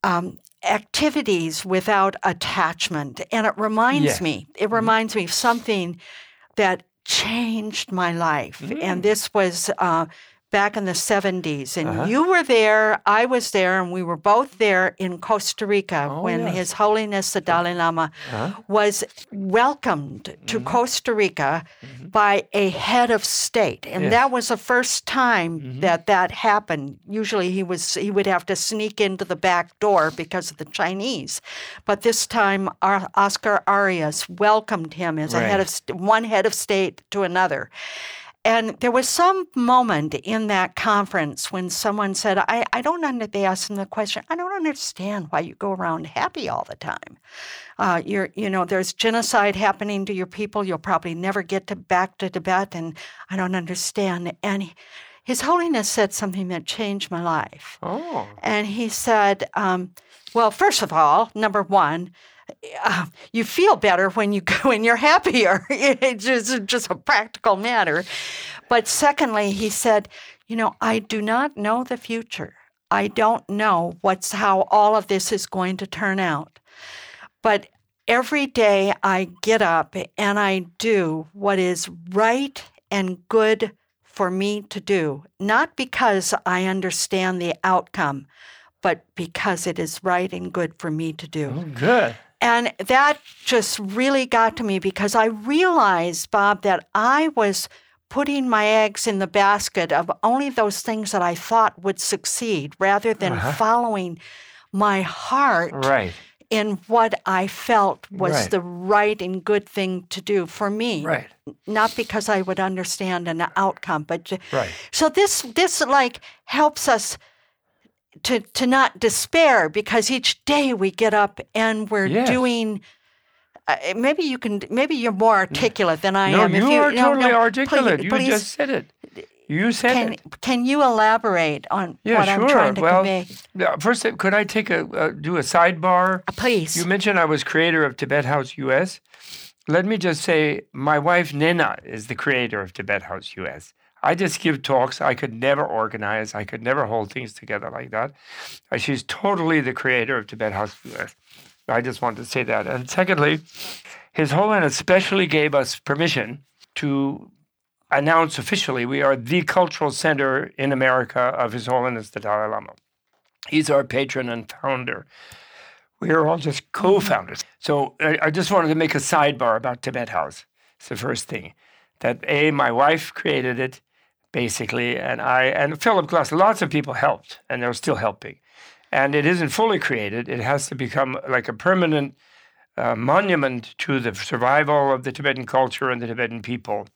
um, activities without attachment. And it reminds me, it reminds me of something that changed my life. Mm. And this was uh, back in the 70s. And uh-huh. you were there, I was there, and we were both there in Costa Rica oh, when yes. His Holiness the Dalai Lama uh-huh. was welcomed mm-hmm. to Costa Rica mm-hmm. by a head of state. And yes. that was the first time mm-hmm. that that happened. Usually he was he would have to sneak into the back door because of the Chinese. But this time Oscar Arias welcomed him as right. a head of one head of state to another. And there was some moment in that conference when someone said, I, I don't understand, they asked him the question, I don't understand why you go around happy all the time. Uh, you're, you know, there's genocide happening to your people. You'll probably never get to back to Tibet, and I don't understand. And he, His Holiness said something that changed my life. Oh. And he said, um, well, first of all, number one, uh, you feel better when you go and you're happier. it's just, just a practical matter. But secondly, he said, you know, I do not know the future. I don't know what's how all of this is going to turn out. But every day I get up and I do what is right and good for me to do, not because I understand the outcome, but because it is right and good for me to do. Oh, good. And that just really got to me because I realized, Bob, that I was putting my eggs in the basket of only those things that I thought would succeed rather than uh-huh. following my heart right. in what I felt was right. the right and good thing to do for me. Right. Not because I would understand an outcome, but right. so this this like helps us to to not despair because each day we get up and we're yes. doing uh, maybe you can maybe you're more articulate than I no, am. You if you are totally no, articulate. Please, you please, just said it. You said can, it. Can you elaborate on yeah, what sure. I'm trying to well, convey? First, could I take a uh, do a sidebar? Uh, please. You mentioned I was creator of Tibet House US. Let me just say, my wife Nena is the creator of Tibet House US. I just give talks. I could never organize. I could never hold things together like that. Uh, she's totally the creator of Tibet House US. I just wanted to say that. And secondly, His Holiness especially gave us permission to announce officially we are the cultural center in America of His Holiness the Dalai Lama. He's our patron and founder. We are all just co-founders. So I, I just wanted to make a sidebar about Tibet House. It's the first thing that a my wife created it basically. And I and Philip Glass, lots of people helped, and they're still helping. And it isn't fully created; it has to become like a permanent uh, monument to the survival of the Tibetan culture and the Tibetan people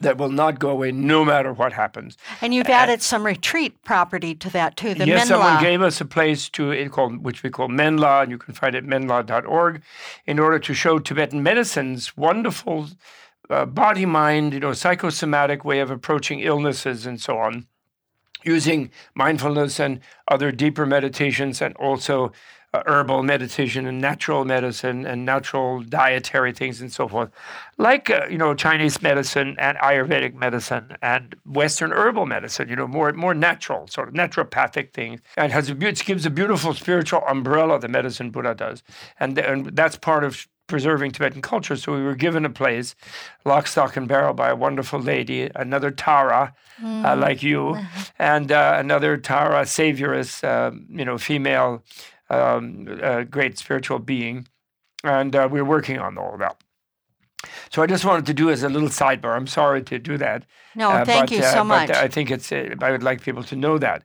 that will not go away no matter what happens. And you've added and, some retreat property to that too. The yes, Menla. someone gave us a place to it called which we call Menla, and you can find it at menla.org, in order to show Tibetan medicine's wonderful uh, body mind, you know, psychosomatic way of approaching illnesses and so on, using mindfulness and other deeper meditations and also uh, herbal meditation and natural medicine and natural dietary things and so forth, like uh, you know Chinese medicine and Ayurvedic medicine and Western herbal medicine. You know more more natural sort of naturopathic things, and has a, it gives a beautiful spiritual umbrella. The medicine Buddha does, and and that's part of preserving Tibetan culture. So we were given a place, lock, stock, and barrel, by a wonderful lady, another Tara, uh, mm. uh, like you, and uh, another Tara, Savioress, uh, you know, female, um, great spiritual being. And uh, we we're working on all of that. So I just wanted to do as a little sidebar. I'm sorry to do that. No, uh, thank but, you so uh, much. I think it's. Uh, I would like people to know that.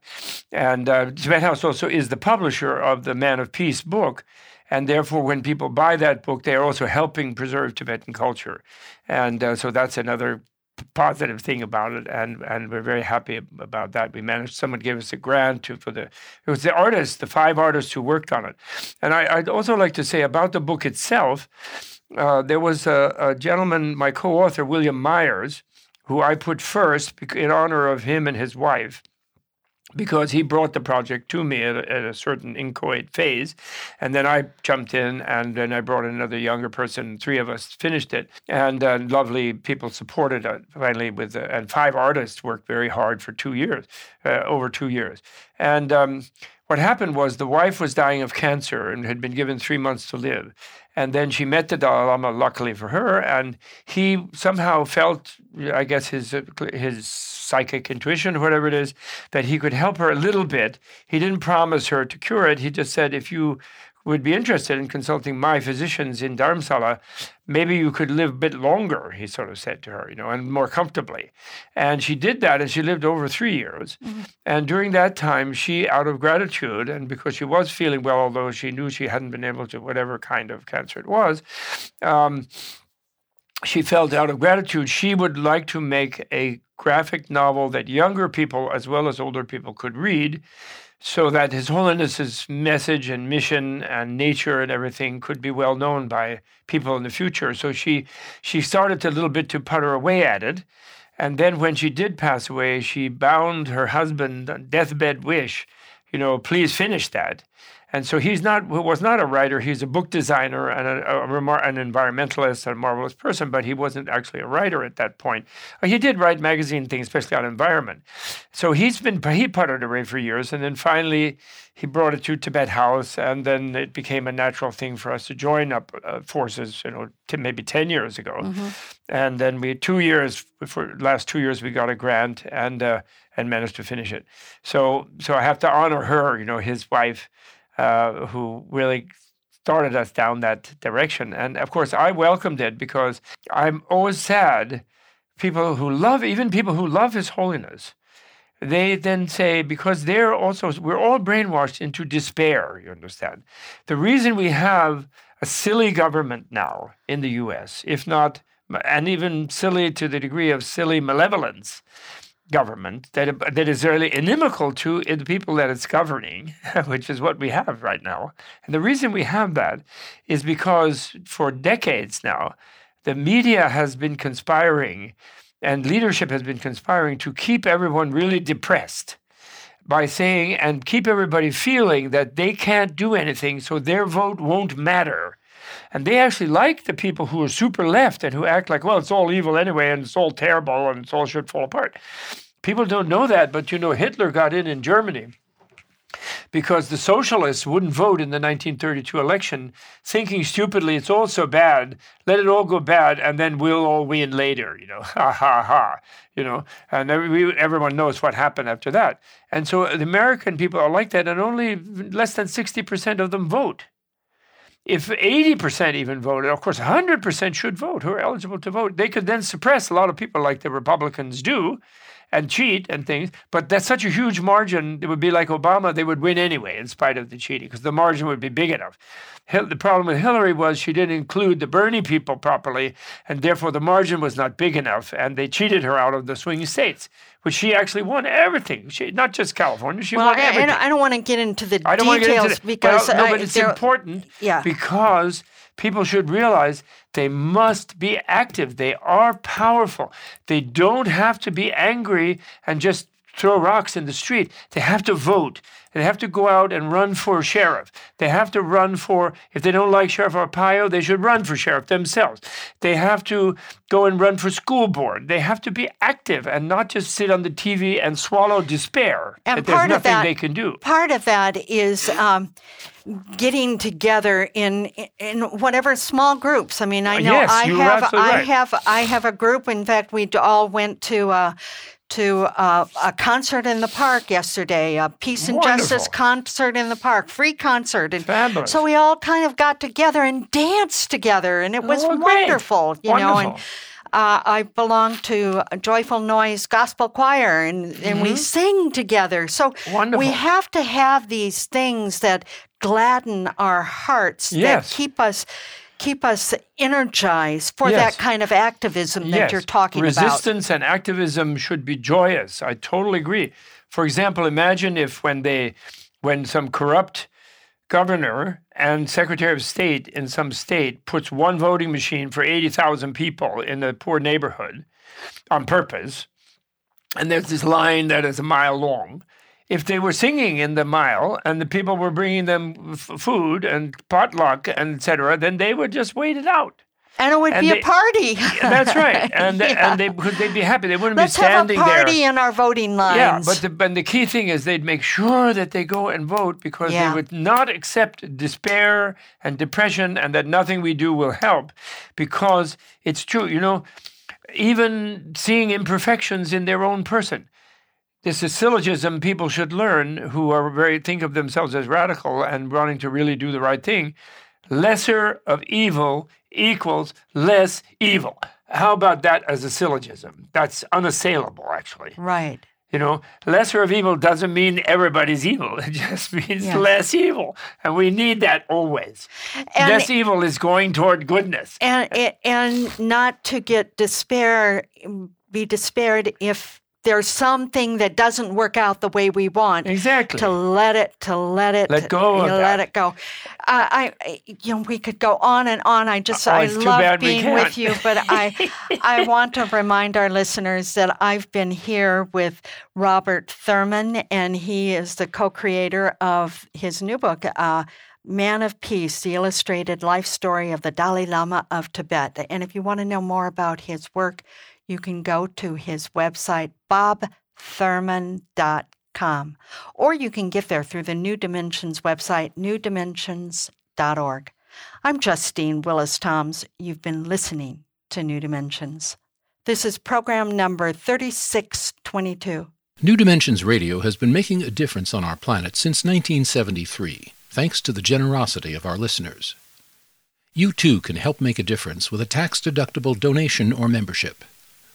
And uh, Tibet House also is the publisher of the Man of Peace book, and therefore, when people buy that book, they are also helping preserve Tibetan culture. And uh, so that's another positive thing about it, and and we're very happy about that. We managed. Someone gave us a grant to, for the. It was the artists, the five artists who worked on it. And I, would also like to say about the book itself. Uh, there was a, a gentleman, my co-author William Meyers, who I put first in honor of him and his wife because he brought the project to me at a, at a, certain inchoate phase. And then I jumped in, and then I brought another younger person. Three of us finished it. And uh, lovely people supported it finally, with and five artists worked very hard for two years, uh, over two years. And um, what happened was the wife was dying of cancer and had been given three months to live. And then she met the Dalai Lama, luckily for her, and he somehow felt, I guess, his his psychic intuition, or whatever it is, that he could help her a little bit. He didn't promise her to cure it. He just said, if you would be interested in consulting my physicians in Dharamsala, maybe you could live a bit longer, he sort of said to her, you know, and more comfortably. And she did that and she lived over three years. Mm-hmm. And during that time, she, out of gratitude, and because she was feeling well, although she knew she hadn't been able to, whatever kind of cancer it was, um, she felt out of gratitude she would like to make a graphic novel that younger people as well as older people could read so that His Holiness's message and mission and nature and everything could be well known by people in the future. So she she started a little bit to putter away at it. And then when she did pass away, she bound her husband deathbed wish, you know, please finish that. And so he's not was not a writer. He's a book designer and a, a remar- an environmentalist and a marvelous person, but he wasn't actually a writer at that point. He did write magazine things, especially on environment. So he's been he puttered away for years, and then finally he brought it to Tibet House, and then it became a natural thing for us to join up uh, forces. You know, t- maybe ten years ago, mm-hmm. and then we two years for last two years we got a grant and uh, and managed to finish it. So so I have to honor her. You know, his wife uh, who really started us down that direction. And of course, I welcomed it because I'm always sad people who love, even people who love His Holiness, they then say, because they're also, we're all brainwashed into despair, you understand. The reason we have a silly government now in the US, if not, and even silly to the degree of silly malevolence, government that, that is really inimical to the people that it's governing, which is what we have right now. And the reason we have that is because for decades now, the media has been conspiring and leadership has been conspiring to keep everyone really depressed by saying and keep everybody feeling that they can't do anything, so their vote won't matter. And they actually like the people who are super left and who act like, well, it's all evil anyway, and it's all terrible, and it's all should fall apart. People don't know that, but you know, Hitler got in in Germany because the socialists wouldn't vote in the 1932 election, thinking stupidly, it's all so bad, let it all go bad, and then we'll all win later, you know, ha ha ha, you know, and everyone knows what happened after that. And so the American people are like that, and only less than 60% of them vote. If 80% even voted, of course, 100% should vote who are eligible to vote. They could then suppress a lot of people like the Republicans do and cheat and things. But that's such a huge margin. It would be like Obama, they would win anyway, in spite of the cheating, because the margin would be big enough. The problem with Hillary was she didn't include the Bernie people properly, and therefore the margin was not big enough, and they cheated her out of the swing states, which she actually won everything. She, not just California, she well, won everything. I don't want to get into the I don't details want to get into the, because well, no, I, but it's important yeah. because people should realize they must be active. They are powerful. They don't have to be angry and just throw rocks in the street. They have to vote. They have to go out and run for sheriff. They have to run for, if they don't like Sheriff Arpaio, they should run for sheriff themselves. They have to go and run for school board. They have to be active and not just sit on the TV and swallow despair. And that there's nothing of that, they can do. Part of that is um, getting together in in whatever small groups. I mean, I know yes, I have I right. have I have a group. In fact, we all went to. Uh, to uh, a concert in the park yesterday, a peace and Wonderful. justice concert in the park, free concert, and Fabulous. so we all kind of got together and danced together, and it was Oh, great. wonderful, you know. And uh, I belong to a Joyful Noise Gospel Choir, and, and we sing together. So Mm-hmm. Wonderful. we have to have these things that gladden our hearts, Yes. that keep us keep us energized for Yes. that kind of activism that yes. you're talking about. Resistance and activism should be joyous. I totally agree. For example, imagine if when they when some corrupt governor and secretary of state in some state puts one voting machine for 80,000 people in a poor neighborhood on purpose and there's this line that is a mile long if they were singing in the mile and the people were bringing them f- food and potluck and etc then they would just wait it out And it would And be they- a party. That's right, and Yeah. and they because they'd be happy. They wouldn't Let's be have standing a party there. in our voting lines. Yeah, but the, but the key thing is they'd make sure that they go and vote because Yeah. they would not accept despair and depression and that nothing we do will help because it's true, you know, even seeing imperfections in their own person. This is syllogism people should learn who are very think of themselves as radical and wanting to really do the right thing. Lesser of evil equals less evil. How about that as a syllogism? That's unassailable, actually. right. You know, lesser of evil doesn't mean everybody's evil. It just means less evil. And we need that always. And- less evil is going toward goodness. and and not to get despair be despaired if there's something that doesn't work out the way we want. Exactly. to let it to let it Let go of you let it go. I, I you know we could go on and on. I just Oh, i love being with you but i i want to remind our listeners that i've been here with robert thurman and he is the co-creator of his new book uh, Man of Peace, the illustrated life story of the Dalai Lama of Tibet. And if you want to know more about his work, you can go to his website, bobthurman.com, or you can get there through the New Dimensions website, newdimensions.org. I'm Justine Willis Toms. You've been listening to New Dimensions. This is program number 3622. New Dimensions Radio has been making a difference on our planet since 1973, thanks to the generosity of our listeners. You too can help make a difference with a tax deductible donation or membership.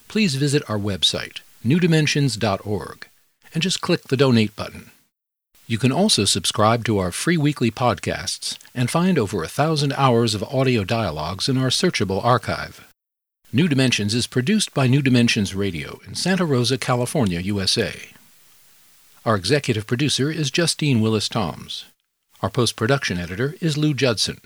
Please visit our website, newdimensions.org, and just click the donate button. You can also subscribe to our free weekly podcasts and find over a thousand hours of audio dialogues in our searchable archive. New Dimensions is produced by New Dimensions Radio in Santa Rosa, California, USA. Our executive producer is Justine Willis Toms. Our post production editor is Lou Judson.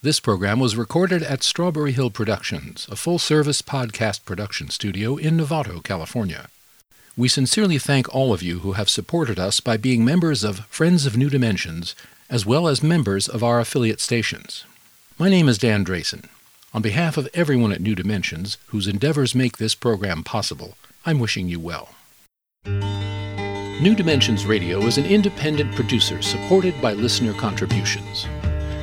This program was recorded at Strawberry Hill Productions, a full service podcast production studio in Novato, California. We sincerely thank all of you who have supported us by being members of Friends of New Dimensions, as well as members of our affiliate stations. My name is Dan Drayson. On behalf of everyone at New Dimensions, whose endeavors make this program possible, I'm wishing you well. New Dimensions Radio is an independent producer supported by listener contributions.